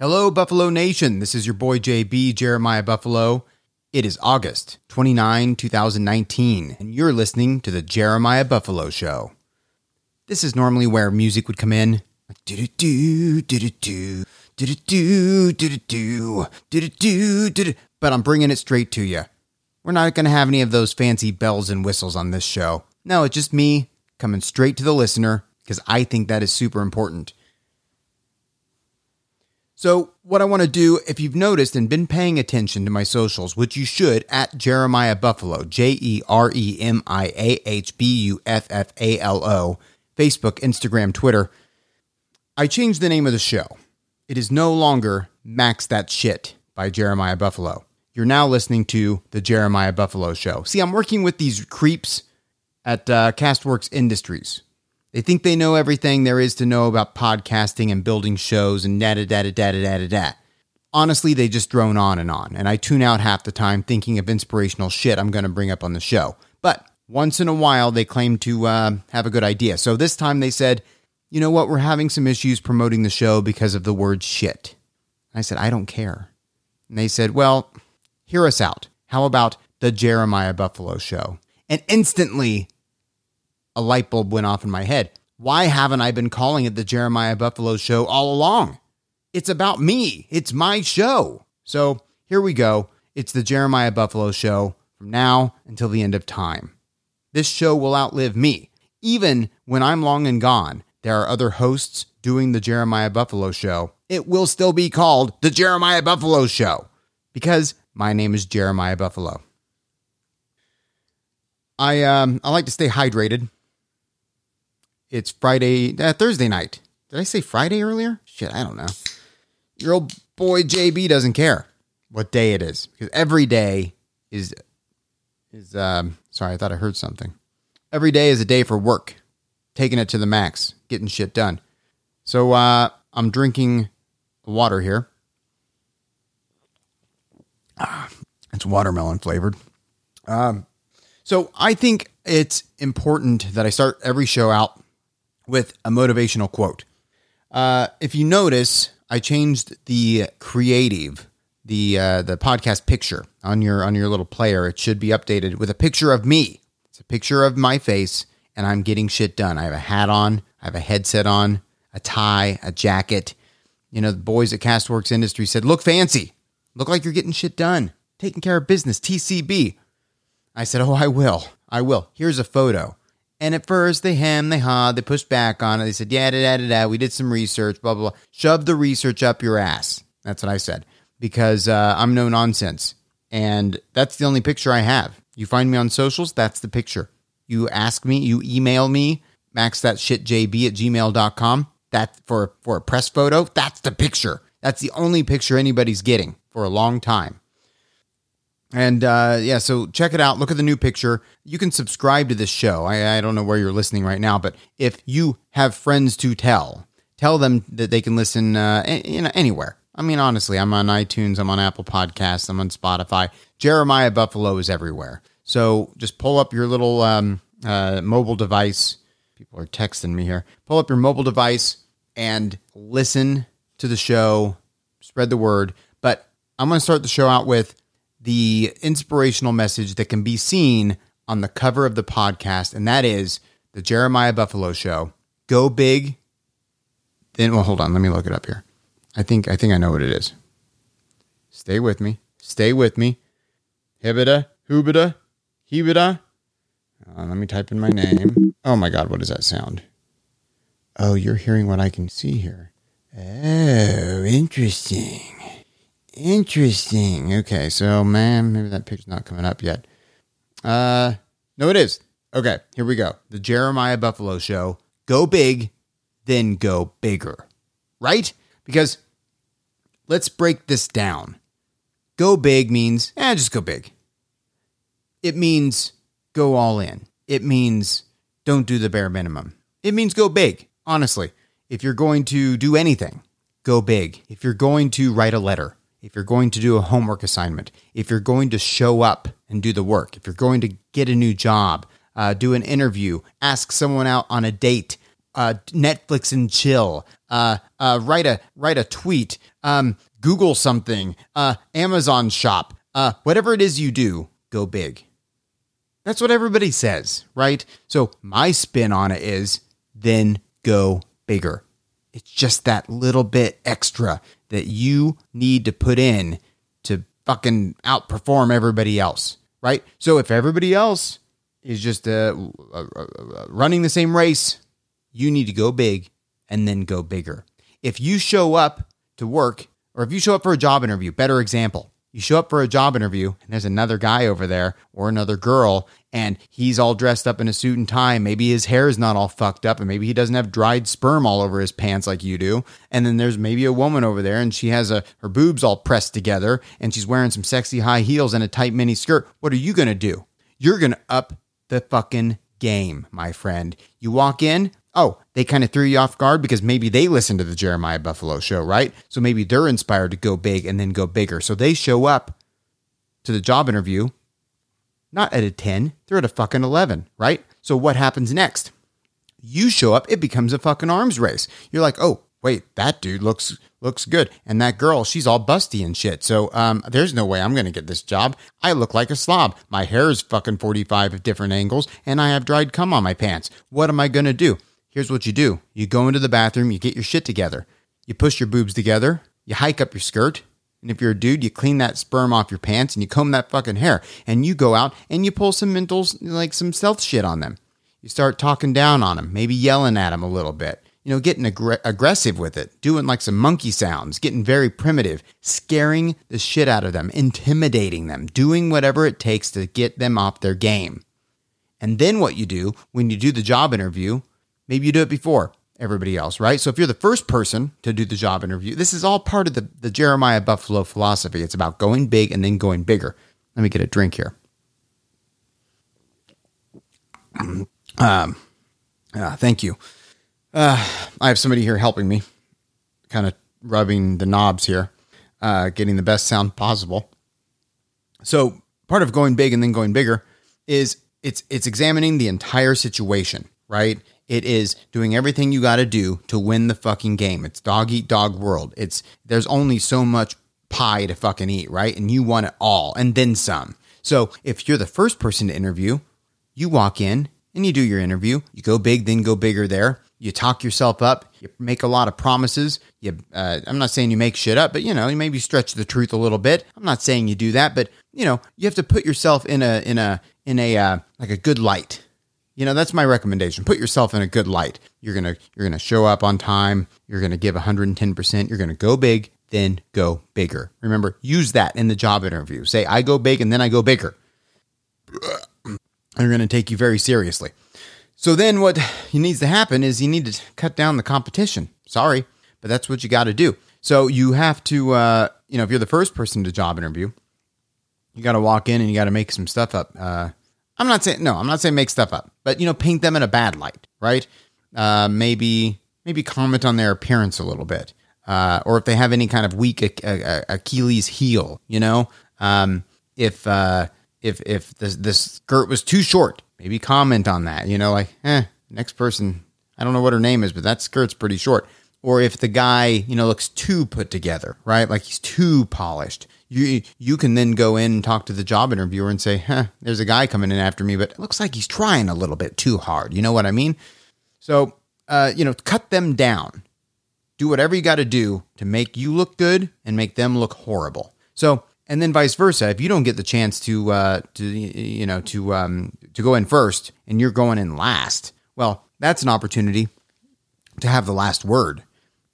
Hello, Buffalo Nation. This is your boy JB, Jeremiah Buffalo. It is August 29, 2019, and you're listening to the Jeremiah Buffalo Show. This is normally where music would come in. But I'm bringing it straight to you. We're not going to have any of those fancy bells and whistles on this show. No, it's just me coming straight to the listener because I think that is super important. So, what I want to do, if you've noticed and been paying attention to my socials, which you should, at Jeremiah Buffalo, J E R E M I A H B U F F A L O, Facebook, Instagram, Twitter, I changed the name of the show. It is no longer Max That Shit by Jeremiah Buffalo. You're now listening to The Jeremiah Buffalo Show. See, I'm working with these creeps at uh, Castworks Industries. They think they know everything there is to know about podcasting and building shows and da da da da da da da da. Honestly, they just drone on and on, and I tune out half the time thinking of inspirational shit I'm going to bring up on the show. But once in a while, they claim to uh, have a good idea. So this time they said, you know what, we're having some issues promoting the show because of the word shit. I said, I don't care. And they said, well, hear us out. How about the Jeremiah Buffalo show? And instantly, a light bulb went off in my head. Why haven't I been calling it the Jeremiah Buffalo Show all along? It's about me. It's my show. So here we go. It's the Jeremiah Buffalo Show from now until the end of time. This show will outlive me. Even when I'm long and gone, there are other hosts doing the Jeremiah Buffalo Show. It will still be called the Jeremiah Buffalo Show because my name is Jeremiah Buffalo. I um I like to stay hydrated it's Friday, uh, Thursday night. Did I say Friday earlier? Shit, I don't know. Your old boy JB doesn't care what day it is because every day is is um sorry, I thought I heard something. Every day is a day for work, taking it to the max, getting shit done. So uh I'm drinking water here. Ah, it's watermelon flavored. Um so I think it's important that I start every show out with a motivational quote. Uh, if you notice, I changed the creative, the uh, the podcast picture on your on your little player. It should be updated with a picture of me. It's a picture of my face, and I'm getting shit done. I have a hat on, I have a headset on, a tie, a jacket. You know, the boys at Castworks Industry said, "Look fancy, look like you're getting shit done, taking care of business." TCB. I said, "Oh, I will, I will." Here's a photo. And at first, they hem, they hawed, they pushed back on it. They said, yeah, da, da, da, da. We did some research, blah, blah, blah. Shove the research up your ass. That's what I said because uh, I'm no nonsense. And that's the only picture I have. You find me on socials, that's the picture. You ask me, you email me, maxthatshitjb at gmail.com. That for, for a press photo, that's the picture. That's the only picture anybody's getting for a long time. And uh, yeah, so check it out. Look at the new picture. You can subscribe to this show. I, I don't know where you're listening right now, but if you have friends to tell, tell them that they can listen uh, anywhere. I mean, honestly, I'm on iTunes, I'm on Apple Podcasts, I'm on Spotify. Jeremiah Buffalo is everywhere. So just pull up your little um, uh, mobile device. People are texting me here. Pull up your mobile device and listen to the show. Spread the word. But I'm going to start the show out with the inspirational message that can be seen on the cover of the podcast, and that is the Jeremiah Buffalo Show. Go big. Then, well, hold on. Let me look it up here. I think I think I know what it is. Stay with me. Stay with me. Hibida, Hubida, Hibida. Uh, let me type in my name. Oh my God, what does that sound? Oh, you're hearing what I can see here. Oh, interesting. Interesting. Okay, so man, maybe that picture's not coming up yet. Uh no, it is. Okay, here we go. The Jeremiah Buffalo Show. Go big, then go bigger. Right? Because let's break this down. Go big means, eh, just go big. It means go all in. It means don't do the bare minimum. It means go big. Honestly, if you're going to do anything, go big. If you're going to write a letter, if you're going to do a homework assignment, if you're going to show up and do the work, if you're going to get a new job, uh, do an interview, ask someone out on a date, uh, Netflix and chill, uh, uh, write a write a tweet, um, Google something, uh, Amazon shop, uh, whatever it is you do, go big. That's what everybody says, right? So my spin on it is then go bigger. It's just that little bit extra that you need to put in to fucking outperform everybody else, right? So if everybody else is just uh, uh, uh, running the same race, you need to go big and then go bigger. If you show up to work or if you show up for a job interview, better example, you show up for a job interview and there's another guy over there or another girl and he's all dressed up in a suit and tie. Maybe his hair is not all fucked up and maybe he doesn't have dried sperm all over his pants like you do. And then there's maybe a woman over there and she has a her boobs all pressed together and she's wearing some sexy high heels and a tight mini skirt. What are you going to do? You're going to up the fucking game, my friend. You walk in, oh, they kind of threw you off guard because maybe they listened to the Jeremiah Buffalo show, right? So maybe they're inspired to go big and then go bigger. So they show up to the job interview not at a 10, they're at a fucking 11, right? So what happens next? You show up, it becomes a fucking arms race. You're like, "Oh, wait, that dude looks looks good. And that girl, she's all busty and shit. So um, there's no way I'm to get this job. I look like a slob. My hair is fucking 45 different angles, and I have dried cum on my pants. What am I to do? Here's what you do you go into the bathroom, you get your shit together, you push your boobs together, you hike up your skirt. And if you're a dude, you clean that sperm off your pants and you comb that fucking hair. And you go out and you pull some mental, like some stealth shit on them. You start talking down on them, maybe yelling at them a little bit you know, getting ag- aggressive with it, doing like some monkey sounds, getting very primitive, scaring the shit out of them, intimidating them, doing whatever it takes to get them off their game. And then what you do when you do the job interview, maybe you do it before everybody else, right? So if you're the first person to do the job interview, this is all part of the, the Jeremiah Buffalo philosophy. It's about going big and then going bigger. Let me get a drink here. um, uh, thank you. Uh, I have somebody here helping me, kind of rubbing the knobs here, uh, getting the best sound possible. So part of going big and then going bigger is it's it's examining the entire situation, right? It is doing everything you got to do to win the fucking game. It's dog eat dog world. It's there's only so much pie to fucking eat, right? And you want it all and then some. So if you're the first person to interview, you walk in and you do your interview. You go big, then go bigger there you talk yourself up, you make a lot of promises. You, uh, I'm not saying you make shit up, but you know, you maybe stretch the truth a little bit. I'm not saying you do that, but you know, you have to put yourself in a in a in a uh, like a good light. You know, that's my recommendation. Put yourself in a good light. You're gonna you're gonna show up on time. You're gonna give 110. percent You're gonna go big, then go bigger. Remember, use that in the job interview. Say, I go big, and then I go bigger. They're gonna take you very seriously. So then what needs to happen is you need to cut down the competition. Sorry, but that's what you got to do. So you have to, uh, you know, if you're the first person to job interview, you got to walk in and you got to make some stuff up. Uh, I'm not saying no, I'm not saying make stuff up, but you know, paint them in a bad light, right? Uh, maybe maybe comment on their appearance a little bit, uh, or if they have any kind of weak Achilles heel, you know, um, if uh, if if the skirt was too short, maybe comment on that. You know, like, eh, next person, I don't know what her name is, but that skirt's pretty short. Or if the guy, you know, looks too put together, right? Like he's too polished. You you can then go in and talk to the job interviewer and say, huh, there's a guy coming in after me, but it looks like he's trying a little bit too hard. You know what I mean? So, uh, you know, cut them down. Do whatever you got to do to make you look good and make them look horrible. So and then vice versa. If you don't get the chance to uh, to you know to um, to go in first and you're going in last, well, that's an opportunity to have the last word.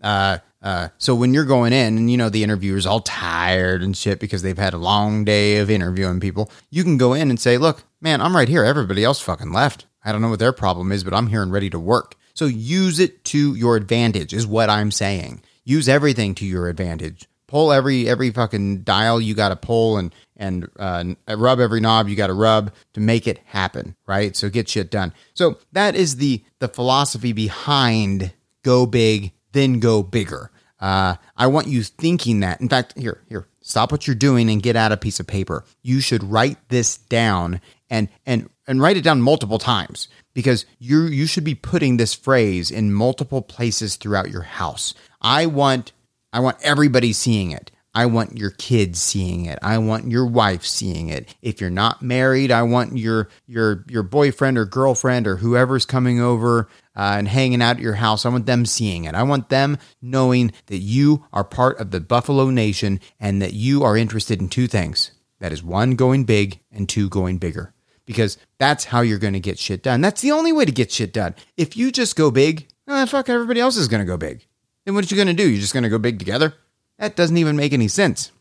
Uh, uh, so when you're going in and you know the interviewer's all tired and shit because they've had a long day of interviewing people, you can go in and say, "Look, man, I'm right here. Everybody else fucking left. I don't know what their problem is, but I'm here and ready to work." So use it to your advantage is what I'm saying. Use everything to your advantage pull every every fucking dial you got to pull and and uh, rub every knob you got to rub to make it happen right so get shit done so that is the the philosophy behind go big then go bigger uh, i want you thinking that in fact here here stop what you're doing and get out a piece of paper you should write this down and and and write it down multiple times because you you should be putting this phrase in multiple places throughout your house. I want I want everybody seeing it. I want your kids seeing it. I want your wife seeing it. If you're not married, I want your your your boyfriend or girlfriend or whoever's coming over uh, and hanging out at your house. I want them seeing it. I want them knowing that you are part of the Buffalo Nation and that you are interested in two things. That is one, going big, and two, going bigger. Because that's how you're going to get shit done. That's the only way to get shit done. If you just go big, eh, fuck, everybody else is going to go big. Then what are you going to do? You're just going to go big together? That doesn't even make any sense.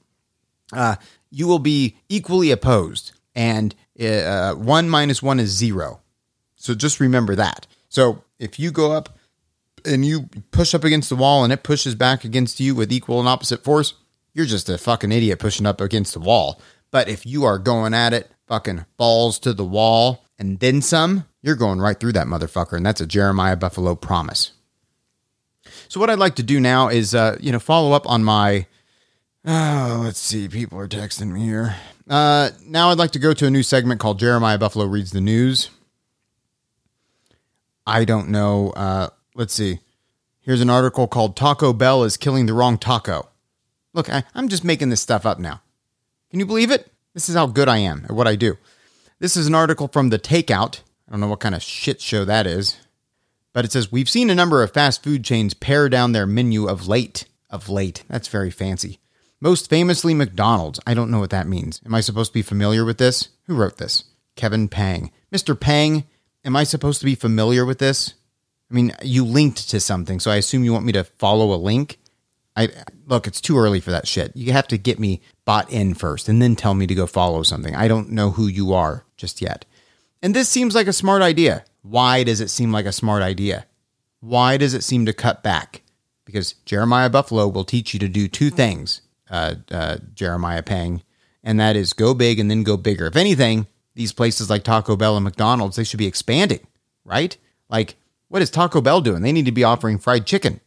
Uh, you will be equally opposed, and uh, one minus one is zero. So just remember that. So if you go up and you push up against the wall and it pushes back against you with equal and opposite force, you're just a fucking idiot pushing up against the wall. But if you are going at it, fucking balls to the wall and then some, you're going right through that motherfucker. And that's a Jeremiah Buffalo promise. So what I'd like to do now is, uh, you know, follow up on my. Oh, let's see. People are texting me here. Uh, now I'd like to go to a new segment called Jeremiah Buffalo reads the news. I don't know. Uh, let's see. Here's an article called "Taco Bell is killing the wrong taco." Look, I, I'm just making this stuff up now. Can you believe it? This is how good I am at what I do. This is an article from The Takeout. I don't know what kind of shit show that is. But it says we've seen a number of fast food chains pare down their menu of late. Of late. That's very fancy. Most famously, McDonald's. I don't know what that means. Am I supposed to be familiar with this? Who wrote this? Kevin Pang. Mr. Pang, am I supposed to be familiar with this? I mean, you linked to something, so I assume you want me to follow a link. I look, it's too early for that shit. You have to get me bought in first and then tell me to go follow something. I don't know who you are just yet. And this seems like a smart idea. Why does it seem like a smart idea? Why does it seem to cut back? Because Jeremiah Buffalo will teach you to do two things, uh, uh, Jeremiah Pang, and that is go big and then go bigger. If anything, these places like Taco Bell and McDonald's, they should be expanding, right? Like, what is Taco Bell doing? They need to be offering fried chicken,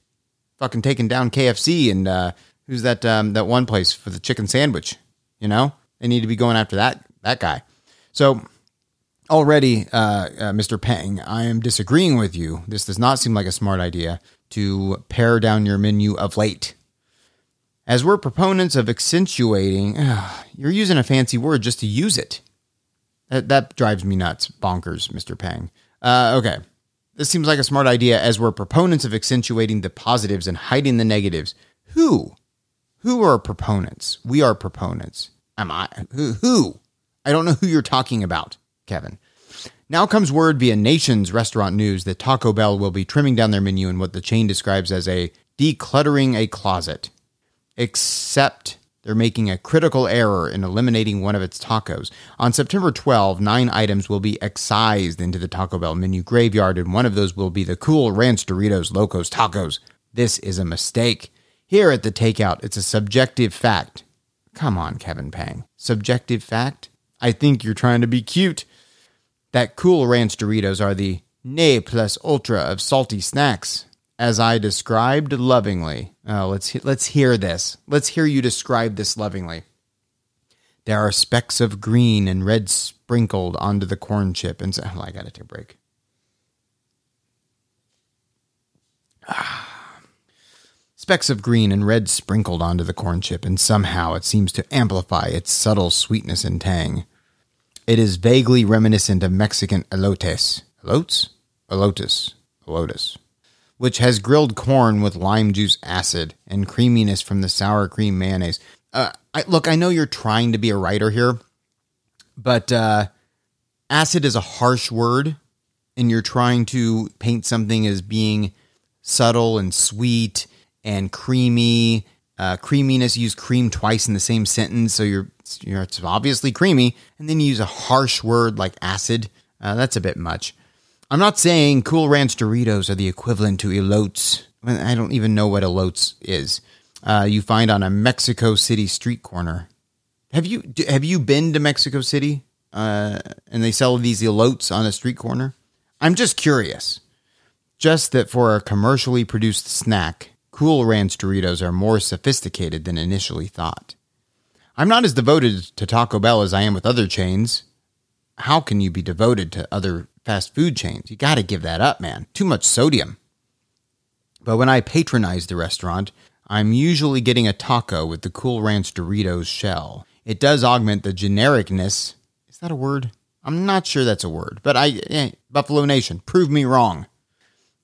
fucking taking down KFC and uh, who's that um, that one place for the chicken sandwich? You know, they need to be going after that that guy. So already, uh, uh, Mr. Pang, I am disagreeing with you. This does not seem like a smart idea to pare down your menu of late. As we're proponents of accentuating, uh, you're using a fancy word just to use it. That, that drives me nuts. Bonkers, Mr. Pang. Uh, okay. This seems like a smart idea as we're proponents of accentuating the positives and hiding the negatives. Who? Who are proponents? We are proponents. Am I? Who? Who? I don't know who you're talking about. Kevin. Now comes word via Nation's Restaurant News that Taco Bell will be trimming down their menu in what the chain describes as a decluttering a closet. Except they're making a critical error in eliminating one of its tacos. On September 12, nine items will be excised into the Taco Bell menu graveyard, and one of those will be the cool Ranch Doritos Locos Tacos. This is a mistake. Here at the takeout, it's a subjective fact. Come on, Kevin Pang. Subjective fact? I think you're trying to be cute that Cool Ranch Doritos are the ne plus ultra of salty snacks, as I described lovingly. Oh, let's let's hear this. Let's hear you describe this lovingly. There are specks of green and red sprinkled onto the corn chip, and so, oh, I gotta take a break. Ah. Specks of green and red sprinkled onto the corn chip, and somehow it seems to amplify its subtle sweetness and tang. It is vaguely reminiscent of Mexican elotes. Elotes? Elotus. Elotus. Which has grilled corn with lime juice acid and creaminess from the sour cream mayonnaise. Uh, I, look, I know you're trying to be a writer here, but uh, acid is a harsh word, and you're trying to paint something as being subtle and sweet and creamy uh, creaminess. Use cream twice in the same sentence, so you're, you're it's obviously creamy. And then you use a harsh word like acid. Uh, that's a bit much. I'm not saying Cool Ranch Doritos are the equivalent to elotes. I don't even know what elotes is. Uh, you find on a Mexico City street corner. Have you have you been to Mexico City? Uh, and they sell these elotes on a street corner. I'm just curious. Just that for a commercially produced snack, Cool Ranch Doritos are more sophisticated than initially thought. I'm not as devoted to Taco Bell as I am with other chains. How can you be devoted to other fast food chains. You got to give that up, man. Too much sodium. But when I patronize the restaurant, I'm usually getting a taco with the Cool Ranch Doritos shell. It does augment the genericness. Is that a word? I'm not sure that's a word, but I, eh, Buffalo Nation, prove me wrong.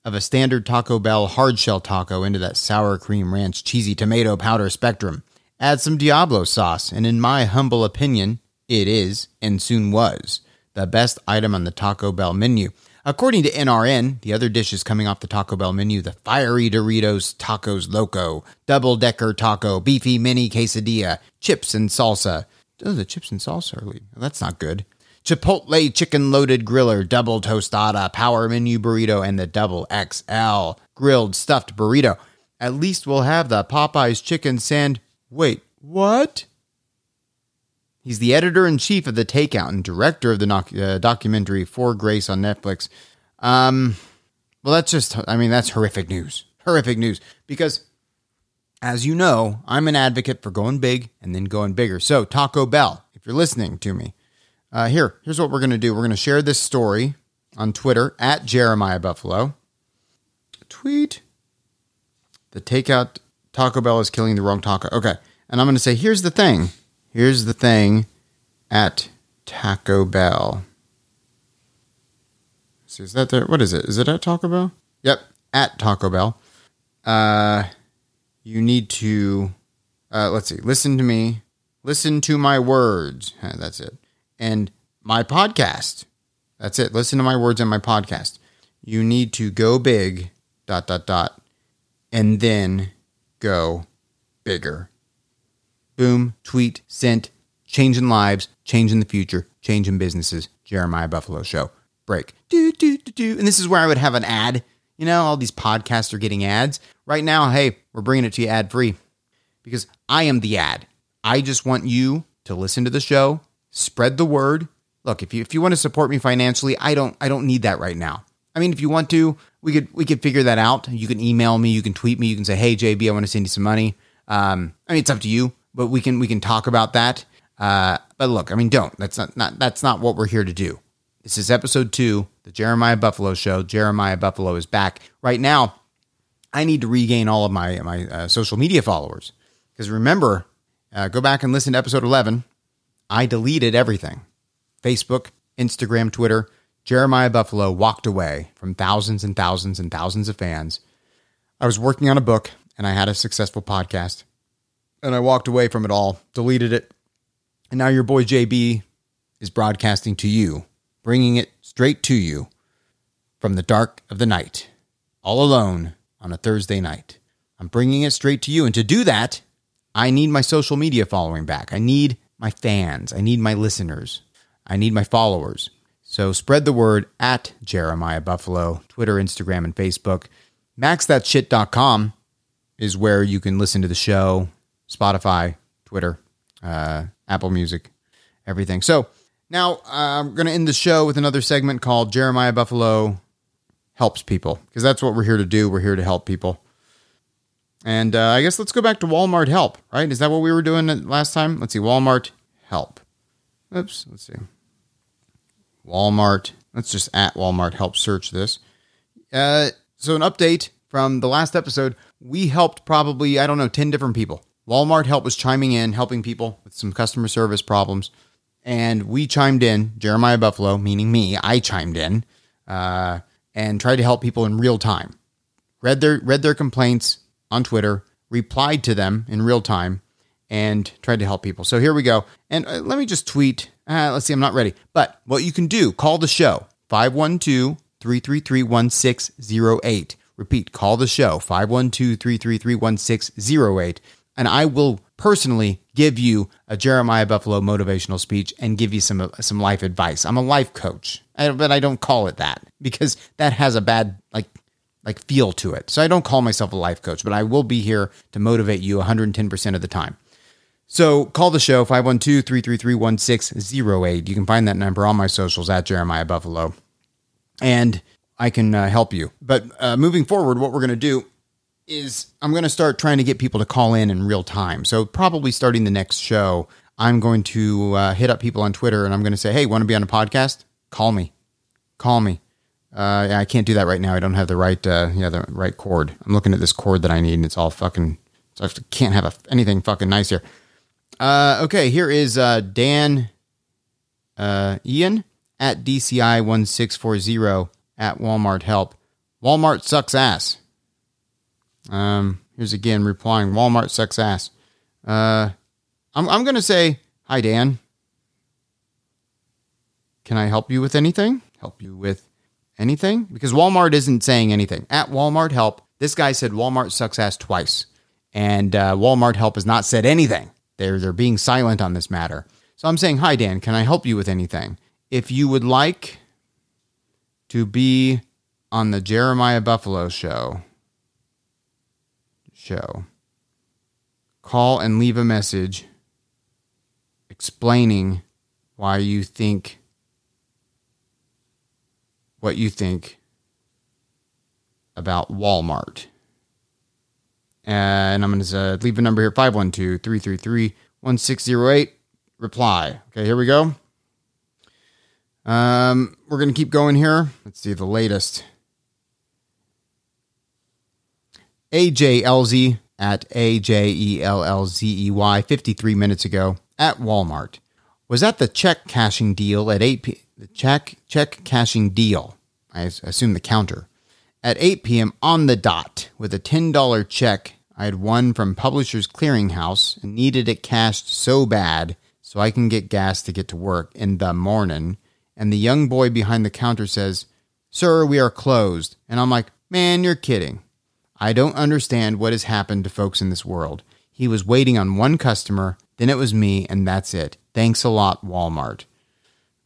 Of a standard Taco Bell hard shell taco into that sour cream ranch cheesy tomato powder spectrum. Add some Diablo sauce, and in my humble opinion, it is, and soon was, the best item on the Taco Bell menu. According to NRN, the other dishes coming off the Taco Bell menu the fiery Doritos Tacos Loco, double decker taco, beefy mini quesadilla, chips and salsa. Oh, the chips and salsa are That's not good. Chipotle chicken loaded griller, double tostada, power menu burrito, and the double XL grilled stuffed burrito. At least we'll have the Popeyes chicken sand. Wait, what? He's the editor in chief of The Takeout and director of the uh, documentary For Grace on Netflix. Um, well, that's just, I mean, that's horrific news. Horrific news. Because, as you know, I'm an advocate for going big and then going bigger. So, Taco Bell, if you're listening to me, uh, here, here's what we're going to do. We're going to share this story on Twitter at Jeremiah Buffalo. Tweet. The takeout Taco Bell is killing the wrong taco. Okay. And I'm going to say, here's the thing Here's the thing at Taco Bell. So is that there? What is it? Is it at Taco Bell? Yep, at Taco Bell. Uh, you need to, uh, let's see, listen to me, listen to my words. That's it. And my podcast. That's it. Listen to my words and my podcast. You need to go big, dot, dot, dot, and then go bigger boom, tweet, sent, changing lives, changing the future, changing businesses. Jeremiah Buffalo Show. Break. Do, do, do, do. And this is where I would have an ad. You know, all these podcasts are getting ads. Right now, hey, we're bringing it to you ad free because I am the ad. I just want you to listen to the show, spread the word. Look, if you if you want to support me financially, I don't I don't need that right now. I mean, if you want to, we could we could figure that out. You can email me, you can tweet me, you can say, "Hey JB, I want to send you some money." Um, I mean, it's up to you but we can we can talk about that. Uh, but look, I mean, don't. That's not, not that's not what we're here to do. This is episode two, the Jeremiah Buffalo Show. Jeremiah Buffalo is back right now. I need to regain all of my my uh, social media followers because remember, uh, go back and listen to episode eleven. I deleted everything: Facebook, Instagram, Twitter. Jeremiah Buffalo walked away from thousands and thousands and thousands of fans. I was working on a book and I had a successful podcast and I walked away from it all, deleted it. And now your boy JB is broadcasting to you, bringing it straight to you from the dark of the night, all alone on a Thursday night. I'm bringing it straight to you. And to do that, I need my social media following back. I need my fans. I need my listeners. I need my followers. So spread the word at Jeremiah Buffalo, Twitter, Instagram, and Facebook. MaxThatShit.com is where you can listen to the show, Spotify, Twitter, uh, Apple Music, everything. So now uh, I'm going to end the show with another segment called Jeremiah Buffalo Helps People, because that's what we're here to do. We're here to help people. And uh, I guess let's go back to Walmart Help, right? Is that what we were doing last time? Let's see. Walmart Help. Oops. Let's see. Walmart. Let's just at Walmart Help search this. Uh, so, an update from the last episode. We helped probably, I don't know, 10 different people Walmart Help was chiming in, helping people with some customer service problems. And we chimed in, Jeremiah Buffalo, meaning me, I chimed in uh, and tried to help people in real time. Read their, read their complaints on Twitter, replied to them in real time, and tried to help people. So here we go. And uh, let me just tweet. Uh, let's see, I'm not ready. But what you can do, call the show 512 333 1608. Repeat, call the show 512 333 1608 and I will personally give you a Jeremiah Buffalo motivational speech and give you some some life advice. I'm a life coach, but I don't call it that because that has a bad like like feel to it. So I don't call myself a life coach, but I will be here to motivate you 110% of the time. So call the show 512-333-1608. You can find that number on my socials at Jeremiah Buffalo. And I can uh, help you. But uh, moving forward, what we're going to do is I'm going to start trying to get people to call in in real time. So probably starting the next show, I'm going to uh, hit up people on Twitter and I'm going to say, "Hey, want to be on a podcast? Call me. call me. Uh, I can't do that right now. I don't have the right, uh, yeah, the right cord. I'm looking at this cord that I need, and it's all fucking. So I can't have a, anything fucking nice here. Uh, okay, here is uh, Dan uh, Ian at DCI one six four zero at Walmart Help. Walmart sucks ass. Um, here's again replying. Walmart sucks ass. Uh, I'm I'm gonna say hi, Dan. Can I help you with anything? Help you with anything? Because Walmart isn't saying anything. At Walmart Help, this guy said Walmart sucks ass twice, and uh, Walmart Help has not said anything. They're they're being silent on this matter. So I'm saying, hi, Dan. Can I help you with anything? If you would like to be on the Jeremiah Buffalo show, show, call and leave a message explaining why you think what you think about Walmart. And I'm going to uh, leave a number here 512 333 1608. Reply. Okay, here we go. Um, we're going to keep going here. Let's see the latest. AJLZ at AJELLZEY 53 minutes ago at Walmart was at the check cashing deal at 8 p- the check check cashing deal. I assume the counter at 8 p.m. on the dot with a $10 check I had won from Publishers Clearinghouse and needed it cashed so bad so I can get gas to get to work in the morning. And the young boy behind the counter says, Sir, we are closed. And I'm like, Man, you're kidding. I don't understand what has happened to folks in this world. He was waiting on one customer, then it was me, and that's it. Thanks a lot, Walmart.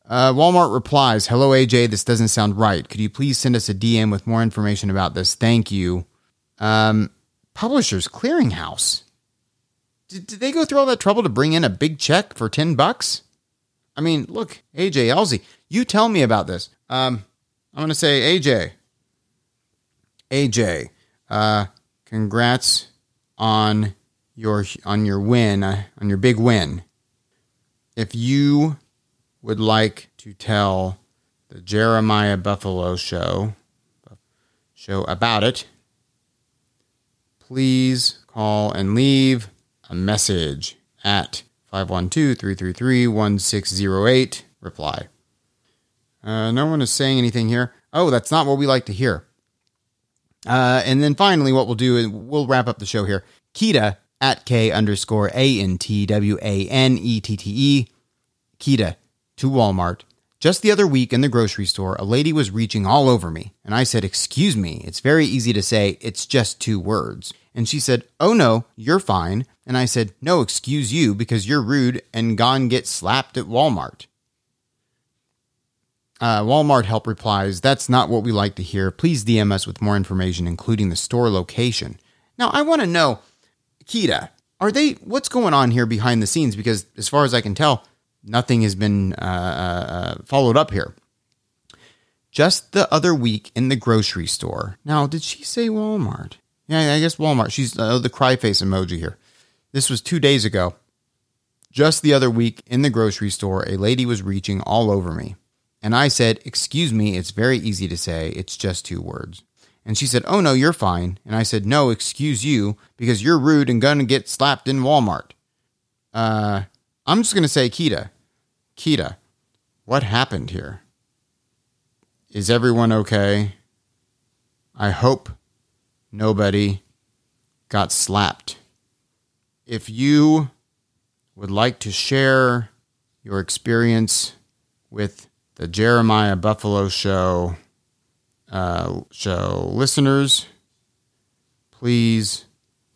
Uh, Walmart replies, Hello, AJ, this doesn't sound right. Could you please send us a DM with more information about this? Thank you. Um, Publishers Clearinghouse. Did, did they go through all that trouble to bring in a big check for 10 bucks? I mean, look, AJ Elzy, you tell me about this. Um, I'm going to say, AJ, AJ, uh, congrats on your on your win, uh, on your big win. If you would like to tell the Jeremiah Buffalo show show about it, please call and leave a message at 512-333-1608. Reply. Uh, no one is saying anything here. Oh, that's not what we like to hear. Uh, and then finally, what we'll do is we'll wrap up the show here. Kita at K underscore A N T W A N E T T E. Kita to Walmart. Just the other week in the grocery store, a lady was reaching all over me, and I said, Excuse me, it's very easy to say, it's just two words. And she said, Oh no, you're fine. And I said, No, excuse you, because you're rude and gone get slapped at Walmart. Uh, Walmart help replies, That's not what we like to hear. Please DM us with more information, including the store location. Now, I want to know, Kita, are they, what's going on here behind the scenes? Because as far as I can tell, nothing has been uh, uh, followed up here. Just the other week in the grocery store. Now, did she say Walmart? Yeah, I guess Walmart. She's uh, the cry face emoji here. This was two days ago. Just the other week in the grocery store, a lady was reaching all over me. And I said, Excuse me, it's very easy to say. It's just two words. And she said, Oh, no, you're fine. And I said, No, excuse you, because you're rude and gonna get slapped in Walmart. Uh, I'm just gonna say, Kita. Kita, what happened here? Is everyone okay? I hope nobody got slapped. If you would like to share your experience with the Jeremiah Buffalo Show uh, show listeners, please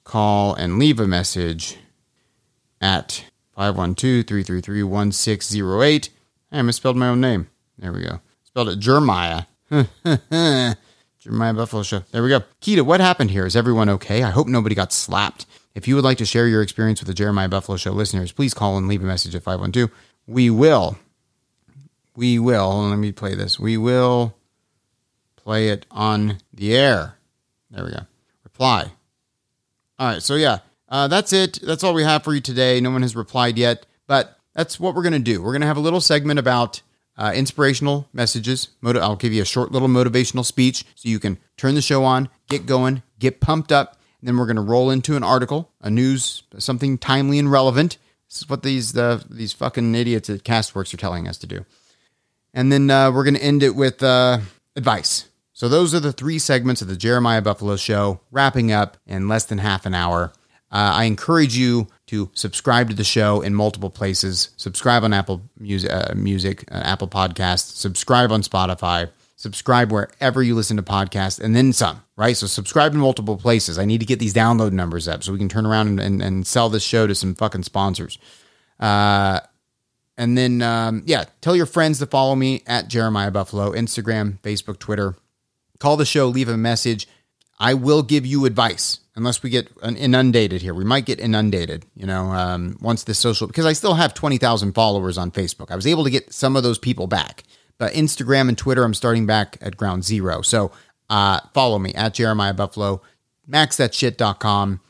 call and leave a message at 512-333-1608. I misspelled my own name. There we go. Spelled it Jeremiah. Jeremiah Buffalo Show. There we go. Kita, what happened here? Is everyone okay? I hope nobody got slapped. If you would like to share your experience with the Jeremiah Buffalo Show listeners, please call and leave a message at 512. We will. We will. Let me play this. We will play it on the air. There we go. Reply. All right. So, yeah, uh, that's it. That's all we have for you today. No one has replied yet, but that's what we're going to do. We're going to have a little segment about uh, inspirational messages. I'll give you a short little motivational speech so you can turn the show on, get going, get pumped up. And then we're going to roll into an article, a news, something timely and relevant. This is what these uh, these fucking idiots at Castworks are telling us to do. And then uh, we're going to end it with uh, advice. So those are the three segments of the Jeremiah Buffalo Show, wrapping up in less than half an hour. Uh, I encourage you to subscribe to the show in multiple places. Subscribe on Apple Music, uh, Music uh, Apple Podcasts. Subscribe on Spotify. Subscribe wherever you listen to podcasts, and then some. Right. So subscribe in multiple places. I need to get these download numbers up so we can turn around and, and, and sell this show to some fucking sponsors. Uh, and then, um, yeah, tell your friends to follow me at Jeremiah Buffalo, Instagram, Facebook, Twitter. Call the show, leave a message. I will give you advice unless we get inundated here. We might get inundated, you know, um, once this social, because I still have 20,000 followers on Facebook. I was able to get some of those people back, but Instagram and Twitter, I'm starting back at ground zero. So uh, follow me at Jeremiah Buffalo, maxthatshit.com.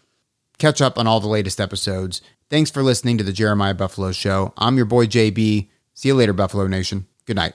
Catch up on all the latest episodes. Thanks for listening to the Jeremiah Buffalo Show. I'm your boy JB. See you later, Buffalo Nation. Good night.